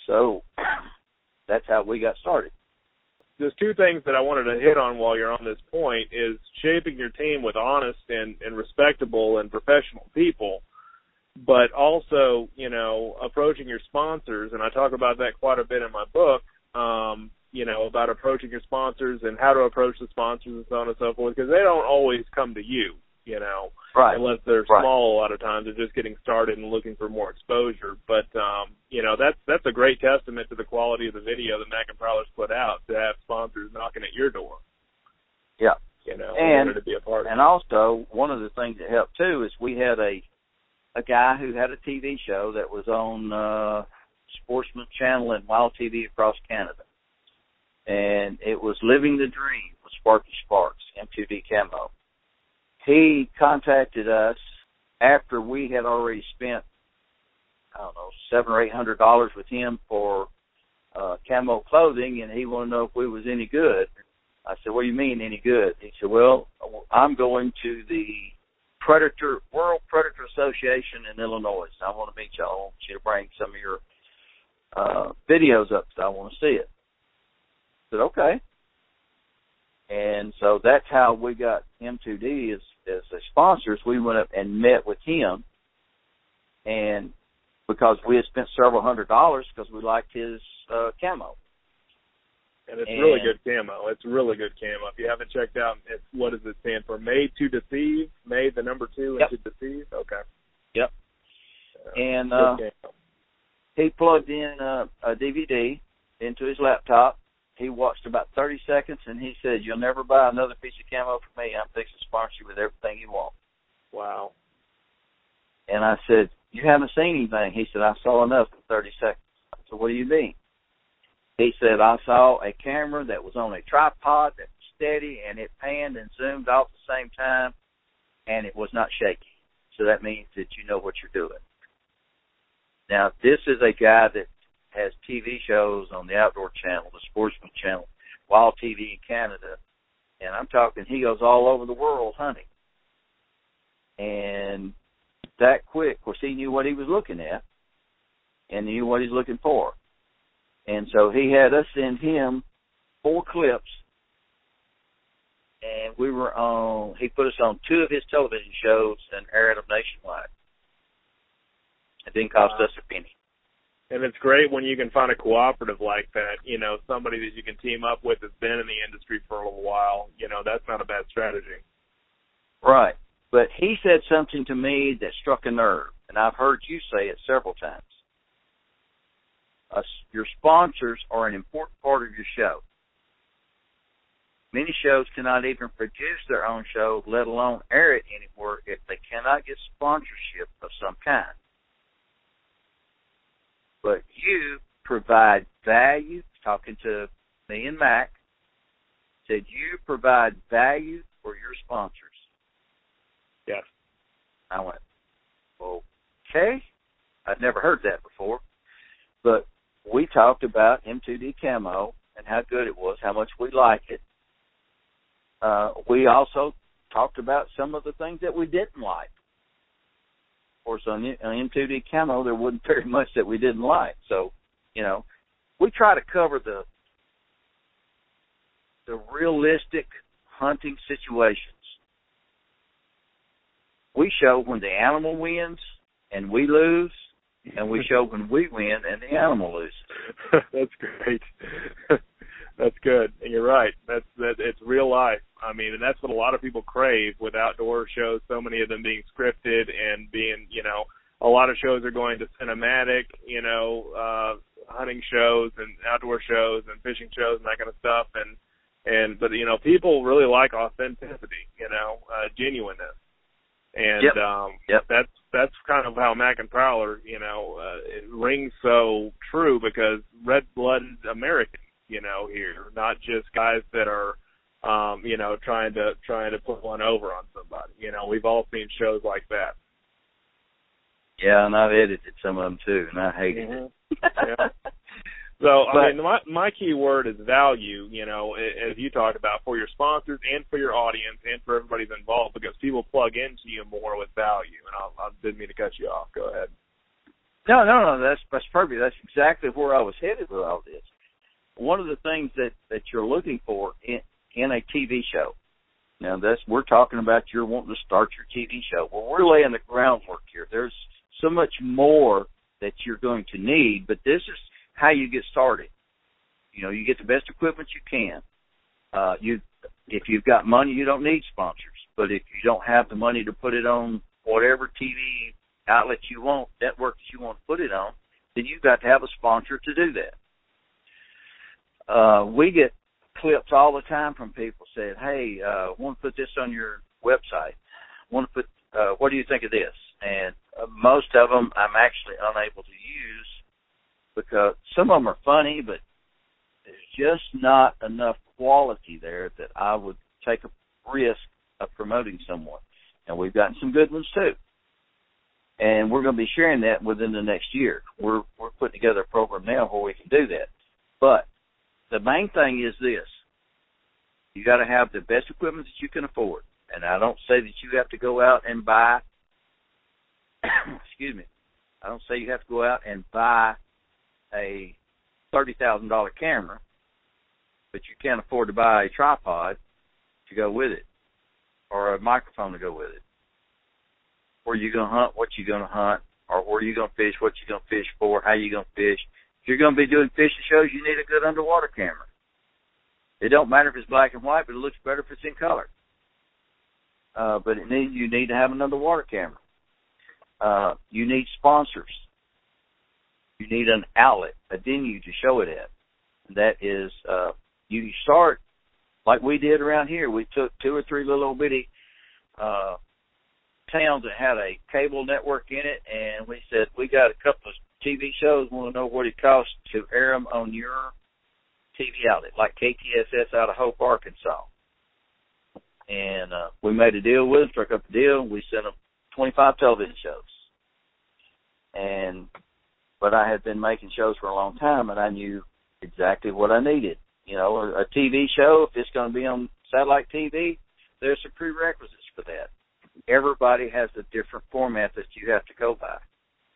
So that's how we got started. There's two things that I wanted to hit on while you're on this point is shaping your team with honest and, and respectable and professional people, but also, you know, approaching your sponsors, and I talk about that quite a bit in my book, um, you know, about approaching your sponsors and how to approach the sponsors and so on and so forth, because they don't always come to you you know, right. unless they're right. small a lot of times they're just getting started and looking for more exposure. But um, you know, that's that's a great testament to the quality of the video that Mac and Prowlers put out to have sponsors knocking at your door. Yeah. You know, and to be a part and also one of the things that helped too is we had a a guy who had a TV show that was on uh Sportsman Channel and Wild TV across Canada. And it was Living the Dream with Sparky Sparks, M2D Camo he contacted us after we had already spent I don't know seven or eight hundred dollars with him for uh, camo clothing, and he wanted to know if we was any good. I said, "What do you mean any good?" He said, "Well, I'm going to the Predator World Predator Association in Illinois. I want to meet y'all. I want you to bring some of your uh, videos up. So I want to see it." I said, "Okay." And so that's how we got M2D as as the sponsors. We went up and met with him, and because we had spent several hundred dollars because we liked his uh, camo. And it's and, really good camo. It's really good camo. If you haven't checked out, it's what does it stand for? Made to deceive. Made the number two yep. and to deceive. Okay. Yep. Uh, and uh, he plugged in uh, a DVD into his laptop he watched about 30 seconds and he said, "You'll never buy another piece of camo from me. I'm fixing to sponsor you with everything you want." Wow. And I said, "You haven't seen anything." He said, "I saw enough in 30 seconds." I said, "What do you mean?" He said, "I saw a camera that was on a tripod that was steady and it panned and zoomed all at the same time, and it was not shaky. So that means that you know what you're doing." Now, this is a guy that has TV shows on the Outdoor Channel, the Sportsman Channel, Wild TV in Canada, and I'm talking he goes all over the world hunting. And that quick, of course, he knew what he was looking at, and knew what he's looking for. And so he had us send him four clips, and we were on. He put us on two of his television shows and aired them nationwide. It didn't cost wow. us. And it's great when you can find a cooperative like that, you know, somebody that you can team up with that's been in the industry for a little while. You know, that's not a bad strategy. Right. But he said something to me that struck a nerve, and I've heard you say it several times. Uh, your sponsors are an important part of your show. Many shows cannot even produce their own show, let alone air it anywhere, if they cannot get sponsorship of some kind but you provide value. Talking to me and Mac, said you provide value for your sponsors. Yes. I went, okay. I'd never heard that before, but we talked about M2D Camo and how good it was, how much we like it. Uh, we also talked about some of the things that we didn't like course, on, on M2D Camo, there wasn't very much that we didn't like. So, you know, we try to cover the the realistic hunting situations. We show when the animal wins and we lose, and we show when we win and the animal loses. That's great. That's good. And you're right. That's that. It's real life. I mean, and that's what a lot of people crave with outdoor shows. So many of them being scripted and being, you know, a lot of shows are going to cinematic, you know, uh, hunting shows and outdoor shows and fishing shows and that kind of stuff. And And but you know, people really like authenticity, you know, uh, genuineness, and yep. um, yep. that's that's kind of how Mac and Prowler, you know, uh, it rings so true because red-blooded Americans, you know, here, not just guys that are, um, you know, trying to trying to put one over on somebody. You know, we've all seen shows like that. Yeah, and I've edited some of them too, and I hate mm-hmm. it. yeah. So but, I mean, my my key word is value. You know, as you talked about for your sponsors and for your audience and for everybody's involved, because people plug into you more with value. And I'll, I didn't mean to cut you off. Go ahead. No, no, no. That's that's perfect. That's exactly where I was headed with all this. One of the things that that you're looking for in in a TV show. Now, that's we're talking about you're wanting to start your TV show. Well, we're laying the groundwork here. There's so much more that you're going to need, but this is how you get started. You know, you get the best equipment you can. Uh, you, if you've got money, you don't need sponsors. But if you don't have the money to put it on whatever TV outlet you want, network that you want to put it on, then you've got to have a sponsor to do that. Uh, we get clips all the time from people saying, "Hey, uh, want to put this on your website? Want to put? Uh, what do you think of this?" And uh, most of them I'm actually unable to use because some of them are funny, but there's just not enough quality there that I would take a risk of promoting someone. And we've gotten some good ones too. And we're going to be sharing that within the next year. We're we're putting together a program now where we can do that. But the main thing is this. You got to have the best equipment that you can afford. And I don't say that you have to go out and buy excuse me. I don't say you have to go out and buy a thirty thousand dollar camera, but you can't afford to buy a tripod to go with it, or a microphone to go with it. Where you gonna hunt? What you gonna hunt? Or where you gonna fish? What you gonna fish for? How you gonna fish? You're gonna be doing fishing shows, you need a good underwater camera. It don't matter if it's black and white, but it looks better if it's in color. Uh, but it need you need to have an underwater camera. Uh, you need sponsors you need an outlet, a venue to show it at. That is, uh, you start like we did around here. We took two or three little bitty uh, towns that had a cable network in it, and we said we got a couple of TV shows. Want to know what it costs to air them on your TV outlet, like KTSS out of Hope, Arkansas. And uh, we made a deal with them, struck up a deal. We sent them 25 television shows. And but I had been making shows for a long time, and I knew exactly what I needed. You know, a, a TV show, if it's going to be on satellite TV, there's some prerequisites for that. Everybody has a different format that you have to go by.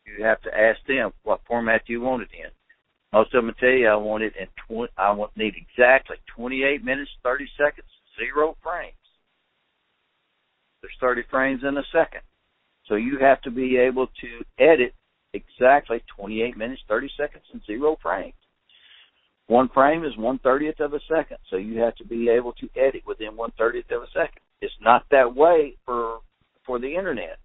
You have to ask them what format you want it in. Most of them tell you I want it in twenty. I want need exactly 28 minutes, 30 seconds, zero frames. There's 30 frames in a second, so you have to be able to edit exactly 28 minutes, 30 seconds, and zero frames. One frame is one thirtieth of a second, so you have to be able to edit within one thirtieth of a second. It's not that way for for the internet.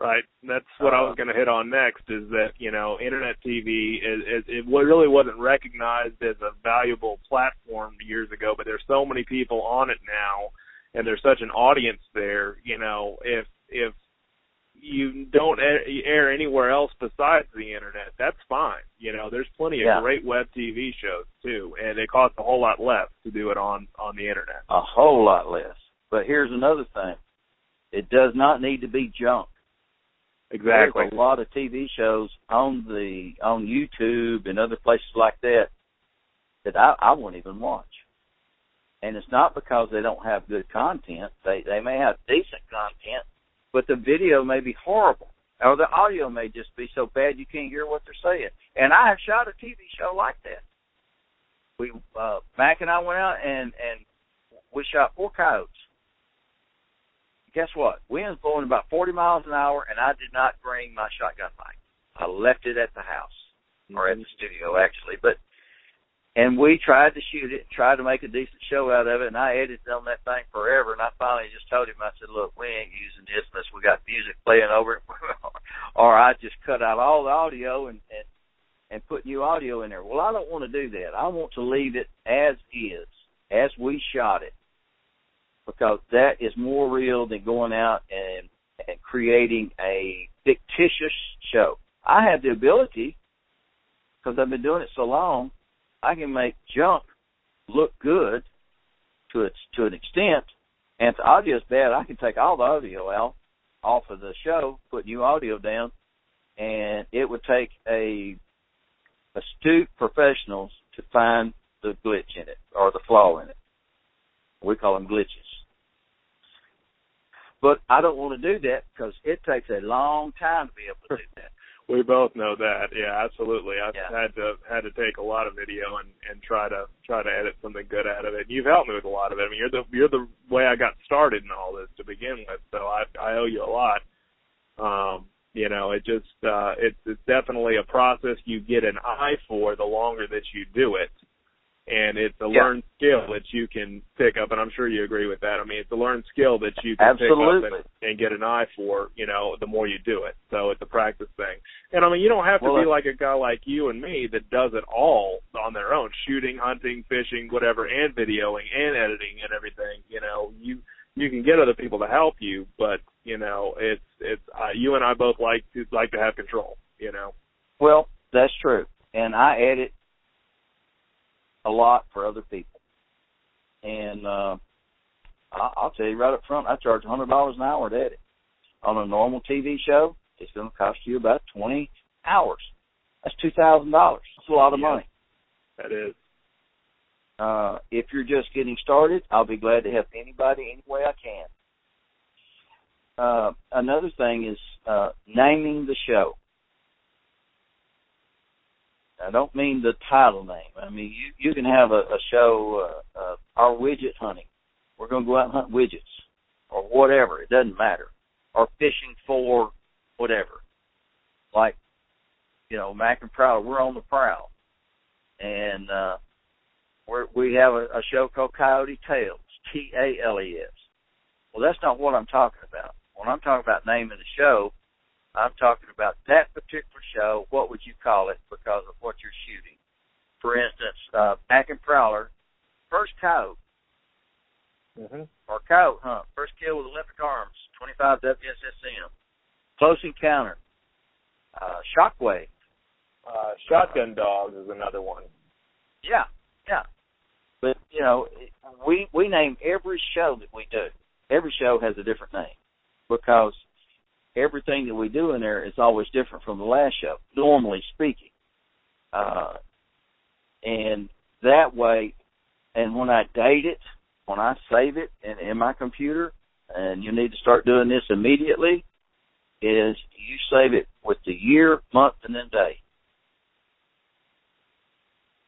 Right. That's what uh, I was uh, going to hit on next. Is that you know internet TV is, is it really wasn't recognized as a valuable platform years ago, but there's so many people on it now, and there's such an audience there. You know, if if you don't air anywhere else besides the internet, that's fine. You know, there's plenty of yeah. great web TV shows too, and it costs a whole lot less to do it on on the internet. A whole lot less. But here's another thing: it does not need to be junk. Exactly. There's a lot of TV shows on the on YouTube and other places like that that I, I won't even watch. And it's not because they don't have good content. They they may have decent content, but the video may be horrible or the audio may just be so bad you can't hear what they're saying. And I have shot a TV show like that. We uh Mac and I went out and and we shot four coyotes. Guess what? Was blowing about 40 miles an hour, and I did not bring my shotgun mic. I left it at the house or at the studio actually, but and we tried to shoot it, tried to make a decent show out of it, and I edited on that thing forever. And I finally just told him, I said, "Look, we ain't using this unless we got music playing over it, or I just cut out all the audio and and and put new audio in there." Well, I don't want to do that. I want to leave it as is. as we shot it because that is more real than going out and and creating a fictitious show. I have the ability because I've been doing it so long. I can make junk look good to its to an extent, and if the audio is bad, I can take all the audio out off of the show, put new audio down, and it would take a astute professionals to find the glitch in it or the flaw in it. We call them glitches. But I don't want to do that because it takes a long time to be able to do that. we both know that. Yeah, absolutely. I've Yeah. had to had to take a lot of video and and try to try to edit something good out of it. You've helped me with a lot of it. I mean, you're the you're the way I got started in all this to begin with, so I I owe you a lot. Um, you know, it just uh it's it's definitely a process you get an eye for the longer that you do it. And it's a Yeah. learned skill that you can pick up, and I'm sure you agree with that. I mean, it's a learned skill that you can pick up and, and get an eye for, you know, the more you do it. So it's a practice thing. And I mean, you don't have to Well, be like a guy like you and me that does it all on their own, shooting, hunting, fishing, whatever, and videoing and editing and everything. You know, you you can get other people to help you, but you know, it's it's uh, you and I both like to like to have control. You know. Well, that's true, and I edit a lot for other people, and uh, I- I'll tell you right up front, I charge a hundred dollars an hour to edit. On a normal TV show, it's going to cost you about twenty hours. That's two thousand dollars. That's a lot of Yeah. money. That is. Uh, if you're just getting started, I'll be glad to help anybody any way I can. Uh, another thing is uh, naming the show. I don't mean the title name. I mean you you can have a, a show, uh, uh, our widget hunting. We're going to go out and hunt widgets, or whatever. It doesn't matter. Or fishing for whatever. Like, you know, Mac and Prowler. We're on the prowl, and uh, we're, we have a, a show called Coyote Tales. T A L E S. Well, that's not what I'm talking about. When I'm talking about naming the show, I'm talking about that particular show. What would you call it because of what you're shooting? For instance, uh, Mac and Prowler, first coyote Mm-hmm. or coyote hunt, first kill with Olympic Arms, 25 WSSM, Close Encounter, uh, Shockwave. Uh, Shotgun Dogs is another one. Yeah, yeah. But you know, we we name every show that we do. Every show has a different name because everything that we do in there is always different from the last show, normally speaking. Uh, and that way, and when I date it, when I save it in, in my computer, and you need to start doing this immediately, is you save it with the year, month, and then day.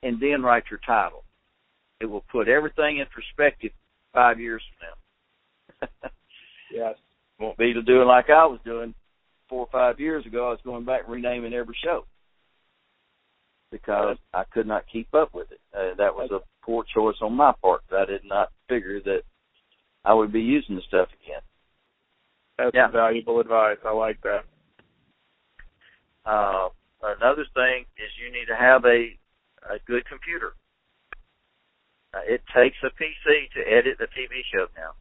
And then write your title. It will put everything in perspective five years from now. Yes. Won't be to do like I was doing four or five years ago. I was going back and renaming every show because I could not keep up with it. Uh, that was a poor choice on my part. I did not figure that I would be using the stuff again. That's Yeah. valuable advice. I like that. Uh, another thing is you need to have a a good computer. Uh, it takes a PC to edit a TV show now.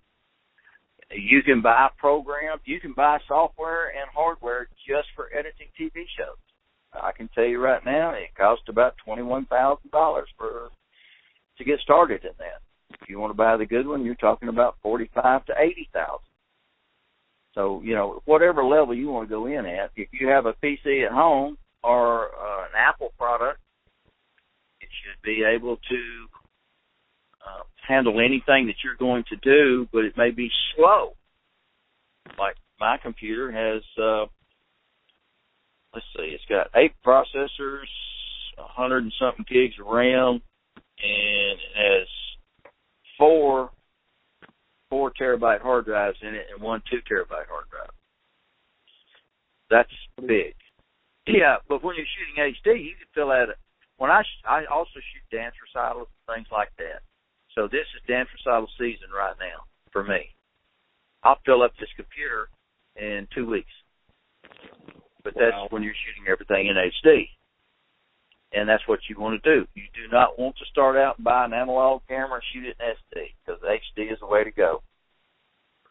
You can buy programs, you can buy software and hardware just for editing TV shows. I can tell you right now, it costs about twenty one thousand dollars for to get started in that. If you want to buy the good one, you're talking about forty five to eighty thousand. So you know whatever level you want to go in at. If you have a PC at home or uh, an Apple product, it should be able to handle anything that you're going to do, but it may be slow. Like my computer has, uh, let's see, it's got eight processors, a hundred and something gigs of RAM, and it has four four terabyte hard drives in it and one two terabyte hard drive. That's big. Yeah, but when you're shooting HD, you can fill out. A, when I I also shoot dance recitals and things like that. So this is dance recital season right now for me. I'll fill up this computer in two weeks. But that's Wow. when you're shooting everything in HD. and that's what you want to do. You do not want to start out and buy an analog camera and shoot it in SD because HD is the way to go.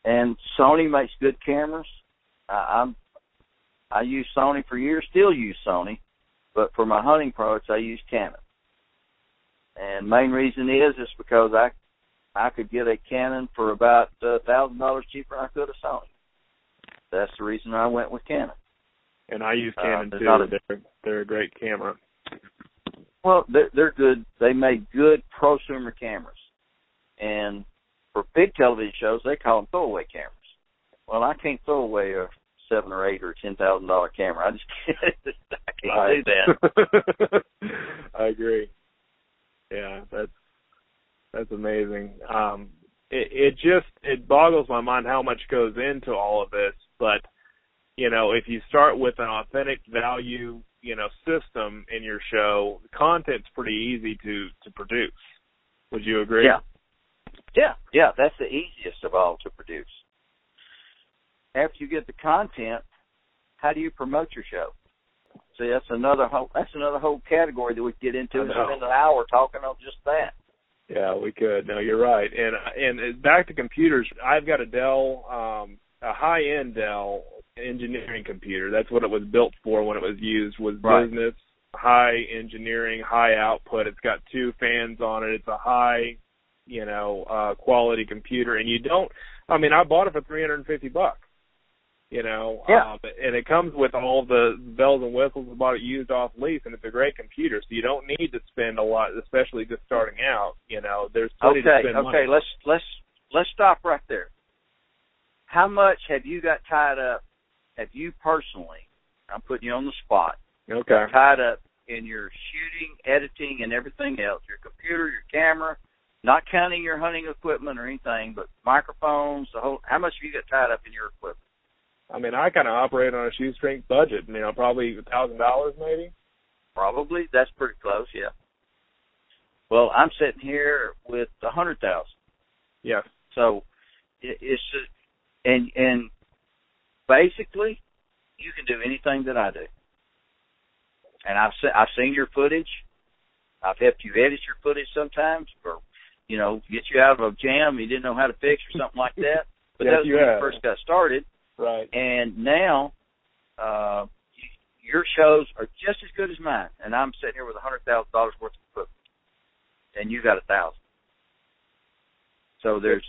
And Sony makes good cameras. I, I'm I use Sony for years, still use Sony, but for my hunting products I use Canon. And main reason is is because I I could get a Canon for about a thousand dollars cheaper than I could a Sony. That's the reason I went with Canon. And I use Uh, Canon there's too. a- they're they're a great camera. Well, they're, they're good. They make good prosumer cameras, and for big television shows, they call them throwaway cameras. Well, I can't throw away a seven or eight or ten thousand dollar camera. I just can't. I can't do that. I agree. Yeah, that's that's amazing. Um, it it just it boggles my mind how much goes into all of this. But you know, if you start with an authentic value, you know, system in your show, content's pretty easy to to produce. Would you agree? Yeah. Yeah, yeah, that's the easiest of all to produce. After you get the content, how do you promote your show? See, that's another whole that's another whole category that we could get into and spend an hour talking on just that. Yeah, we could. No, you're right. And and back to computers, I've got a Dell, um, a high end Dell engineering computer. That's what it was built for when it was used was Right. business, high engineering, high output. It's got two fans on it. It's a high, you know, uh quality computer. And you don't. I mean, I bought it for 350 bucks. You know, Yeah. um, and it comes with all the bells and whistles. I bought it used off lease, and it's a great computer. So you don't need to spend a lot, especially just starting out. You know, there's plenty to Okay, spend okay, money. let's let's let's stop right there. How much have you got tied up? Have you personally? I'm putting you on the spot. Okay. Tied up in your shooting, editing, and everything else. Your computer, your camera, not counting your hunting equipment or anything, but microphones. The whole. How much have you got tied up in your equipment? I mean, I kind of operate on a shoestring budget. You know, probably a thousand dollars, maybe. Probably. That's pretty close. Yeah. Well, I'm sitting here with a hundred thousand. Yes. So it, it's just, and and basically, you can do anything that I do. And I've se- I've seen your footage. I've helped you edit your footage sometimes, or you know, get you out of a jam you didn't know how to fix or something like that. But Yes, that was when have. you first got started. Right. And now, uh, your shows are just as good as mine. And I'm sitting here with a hundred thousand dollars worth of equipment, and you got a thousand. So there's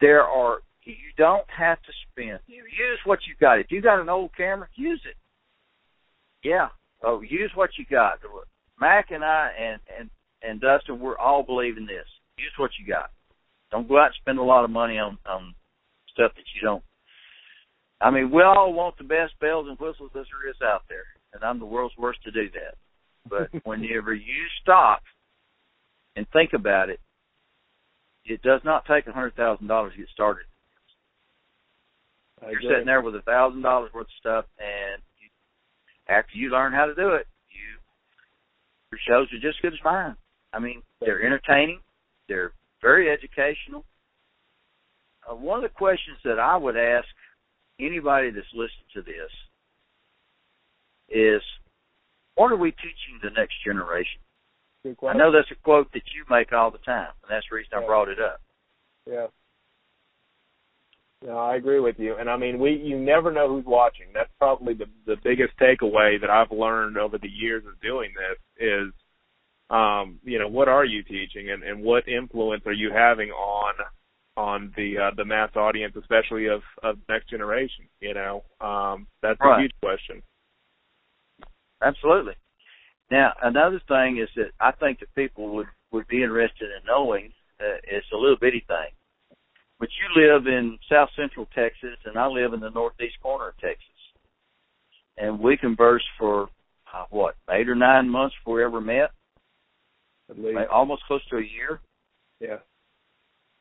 there are you don't have to spend. You use what you got. If you got an old camera, use it. Yeah. Oh, use what you got. Mac and I and and and Dustin, we're all believing this. Use what you got. Don't go out and spend a lot of money on on stuff that you don't. I mean, we all want the best bells and whistles that there is out there, and I'm the world's worst to do that. But whenever you stop and think about it, it does not take a hundred thousand dollars to get started. You're sitting there with a thousand dollars worth of stuff, and you, after you learn how to do it, you your shows are just as good as mine. I mean, they're entertaining, they're very educational. Uh, one of the questions that I would ask anybody that's listening to this is, what are we teaching the next generation? I know that's a quote that you make all the time, and that's the reason I brought it up. Yeah. No, I agree with you. And I mean, we you never know who's watching. That's probably the the biggest takeaway that I've learned over the years of doing this is um, you know, what are you teaching and and what influence are you having on on the uh, the mass audience, especially of of next generation, you know? Um that's Right. a huge question. Absolutely. Now, another thing is that I think that people would would be interested in knowing. Uh, it's a little bitty thing, but you live in South Central Texas, and I live in the northeast corner of Texas, and we conversed for uh, what eight or nine months before we ever met, At least. like, almost close to a year, Yeah.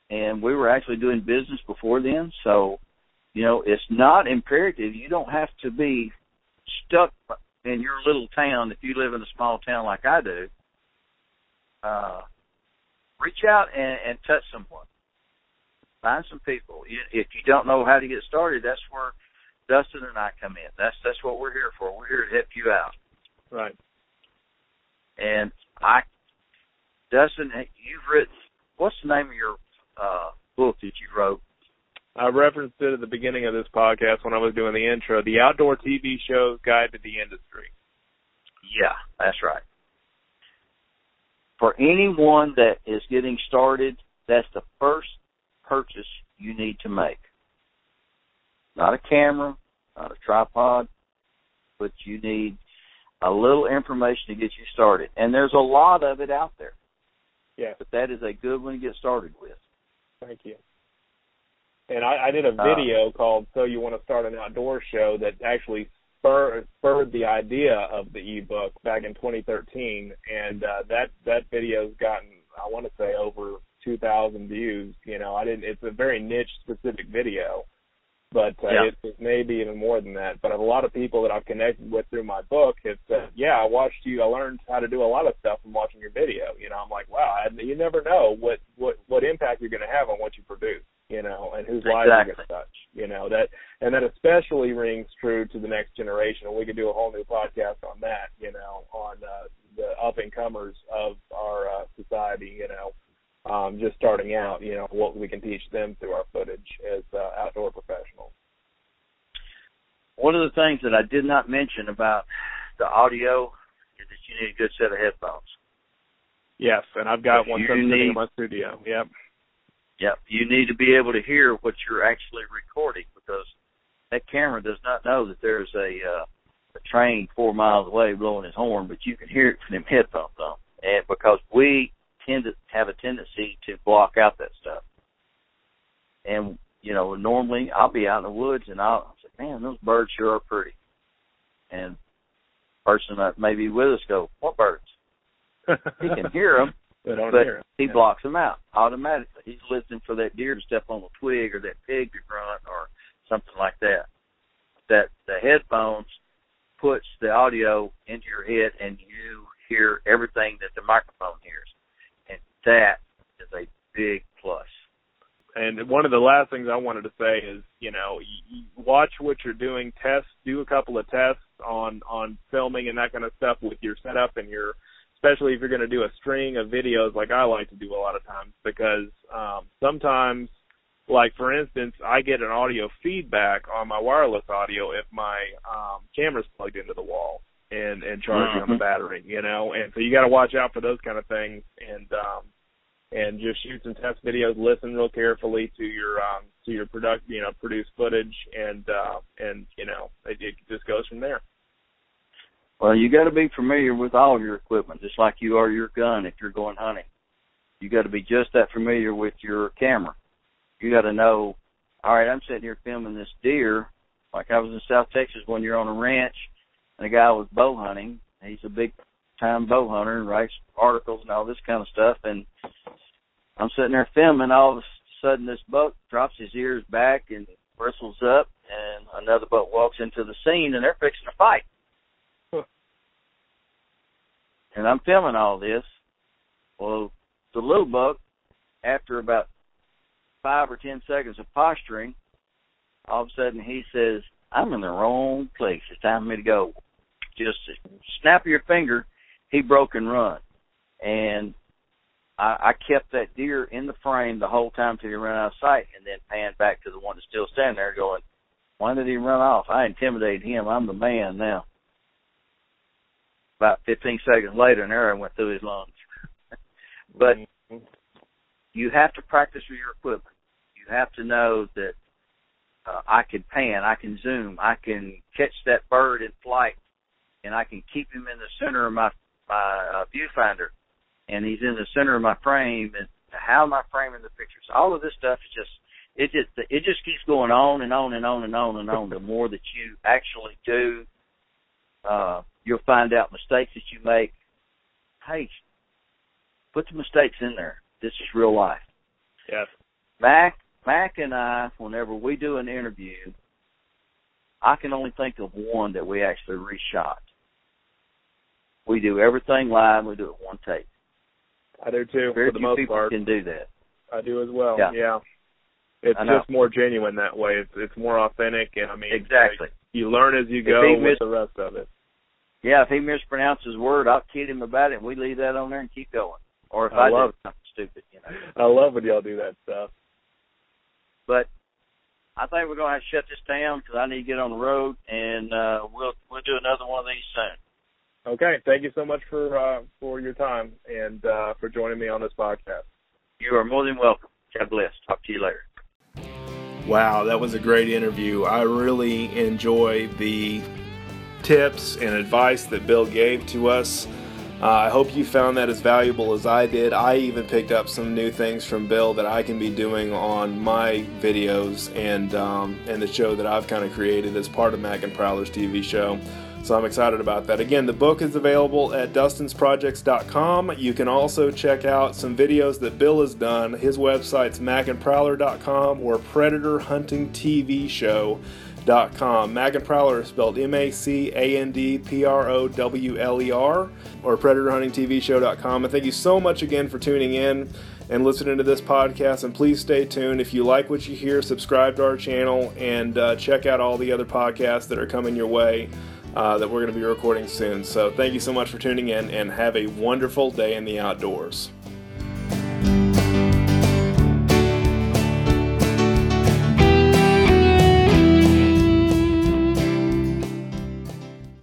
And we were actually doing business before then. So, you know, it's not imperative. You don't have to be stuck in your little town if you live in a small town like I do. Uh, reach out and, and touch someone. Find some people. If you don't know how to get started, that's where Dustin and I come in. That's that's what we're here for. We're here to help you out. Right. And I, Dustin, you've written. What's the name of your uh, book that you wrote? I referenced it at the beginning of this podcast when I was doing the intro. The Outdoor TV Show's Guide to the Industry. Yeah, that's right. For anyone that is getting started, that's the first purchase you need to make. Not a camera, not a tripod, but you need a little information to get you started. And there's a lot of it out there. Yeah. But that is a good one to get started with. Thank you. And I, I did a Uh, video called "So You Want to Start an Outdoor Show" that actually spurred, spurred the idea of the ebook back in 2013, and uh, that that video's gotten I want to say over 2,000 views. You know, I didn't. It's a very niche specific video, but uh, Yeah. it, it may be even more than that. But a lot of people that I've connected with through my book have said, "Yeah, I watched you. I learned how to do a lot of stuff from watching your video." You know, I'm like, "Wow, I, you never know what what what impact you're going to have on what you produce." You know, and whose lives you're going to touch. You know that, and that especially rings true to the next generation. And we could do a whole new podcast on that. You know, on uh, the up and comers of our uh, society. You know, um, just starting out, you know, what we can teach them through our footage as uh, outdoor professionals. One of the things that I did not mention about the audio is that you need a good set of headphones. Yes, and I've got one You sitting in my studio. Yep. Yep. You need to be able to hear what you're actually recording because that camera does not know that there's a uh, a train four miles away blowing his horn, but you can hear it from them headphones on. And because we tend to have a tendency to block out that stuff. And you know, normally I'll be out in the woods and I'll say, "Man, those birds sure are pretty." And person that may be with us go, "What birds?" He can hear them, don't but hear it. he Yeah. blocks them out automatically. He's listening for that deer to step on a twig or that pig to grunt or something like that. That the headphones puts the audio into your head and you hear everything that the microphone hears. And that is a big plus. And one of the last things I wanted to say is, you know, y y watch what you're doing, test, do a couple of tests on on filming and that kind of stuff with your setup and your, especially if you're going to do a string of videos like I like to do a lot of times because um, sometimes, like for instance, I get an audio feedback on my wireless audio if my um, camera's plugged into the wall and and charging on the Mhm. battery, you know, and so you got to watch out for those kind of things and. um and just shoot some test videos. Listen real carefully to your um, to your product, you know, produce footage, and uh, and you know, it, it just goes from there. Well, you got to be familiar with all your equipment, just like you are your gun if you're going hunting. You got to be just that familiar with your camera. You got to know, all right, I'm sitting here filming this deer, like I was in South Texas when you're on a ranch, and a guy was bow hunting. He's a big time bow hunter and writes articles and all this kind of stuff, and I'm sitting there filming. All of a sudden, this buck drops his ears back and bristles up, and another buck walks into the scene, and they're fixing to fight and I'm filming all this. Well, the little buck, after about five or ten seconds of posturing, all of a sudden he says, "I'm in the wrong place. It's time for me to go." Just snap your finger, he broke and run, and I, I kept that deer in the frame the whole time till he ran out of sight, and then panned back to the one that's still standing there, going, "Why did he run off? I intimidated him. I'm the man now." about 15 seconds later, an arrow went through his lungs. but you have to practice with your equipment. You have to know that uh, I can pan, I can zoom, I can catch that bird in flight, and I can keep him in the center of my my uh, viewfinder, and he's in the center of my frame. And how am I framing the pictures? All of this stuff is just it just it just keeps going on and on and on and on and on. the more that you actually do, uh, you'll find out mistakes that you make. Hey, put the mistakes in there. This is real life. Yes. Mac, Mac and I, whenever we do an interview, I can only think of one that we actually reshot. We do everything live. We do it one take. I do too, Very for the few most people part. can do that. I do as well. Yeah. It's just more genuine that way. It's it's more authentic, and I mean, Exactly. like, you learn as you go with missed- the rest of it. Yeah, if he mispronounces word, I'll kid him about it, and we leave that on there and keep going. Or if I, I love do something stupid, you know. I love when y'all do that stuff. But I think we're gonna have to shut this down because I need to get on the road, and uh, we'll we'll do another one of these soon. Okay, thank you so much for uh, for your time and uh, for joining me on this podcast. You are more than welcome. God bless. Talk to you later. Wow, that was a great interview. I really enjoy the tips and advice that Bill gave to us. Uh, I hope you found that as valuable as I did. I even picked up some new things from Bill that I can be doing on my videos and um, and the show that I've kind of created as part of Mac and Prowler's TV show. So I'm excited about that. Again, the book is available at dustinsprojects.com. You can also check out some videos that Bill has done. His website's macandprowler.com or Predator Hunting TV Show. Dot com. Mac and Prowler is spelled M A C A N D P R O W L E R or PredatorHuntingTVShow.com. And thank you so much again for tuning in and listening to this podcast. And please stay tuned. If you like what you hear, subscribe to our channel and uh, check out all the other podcasts that are coming your way uh, that we're going to be recording soon. So thank you so much for tuning in and have a wonderful day in the outdoors.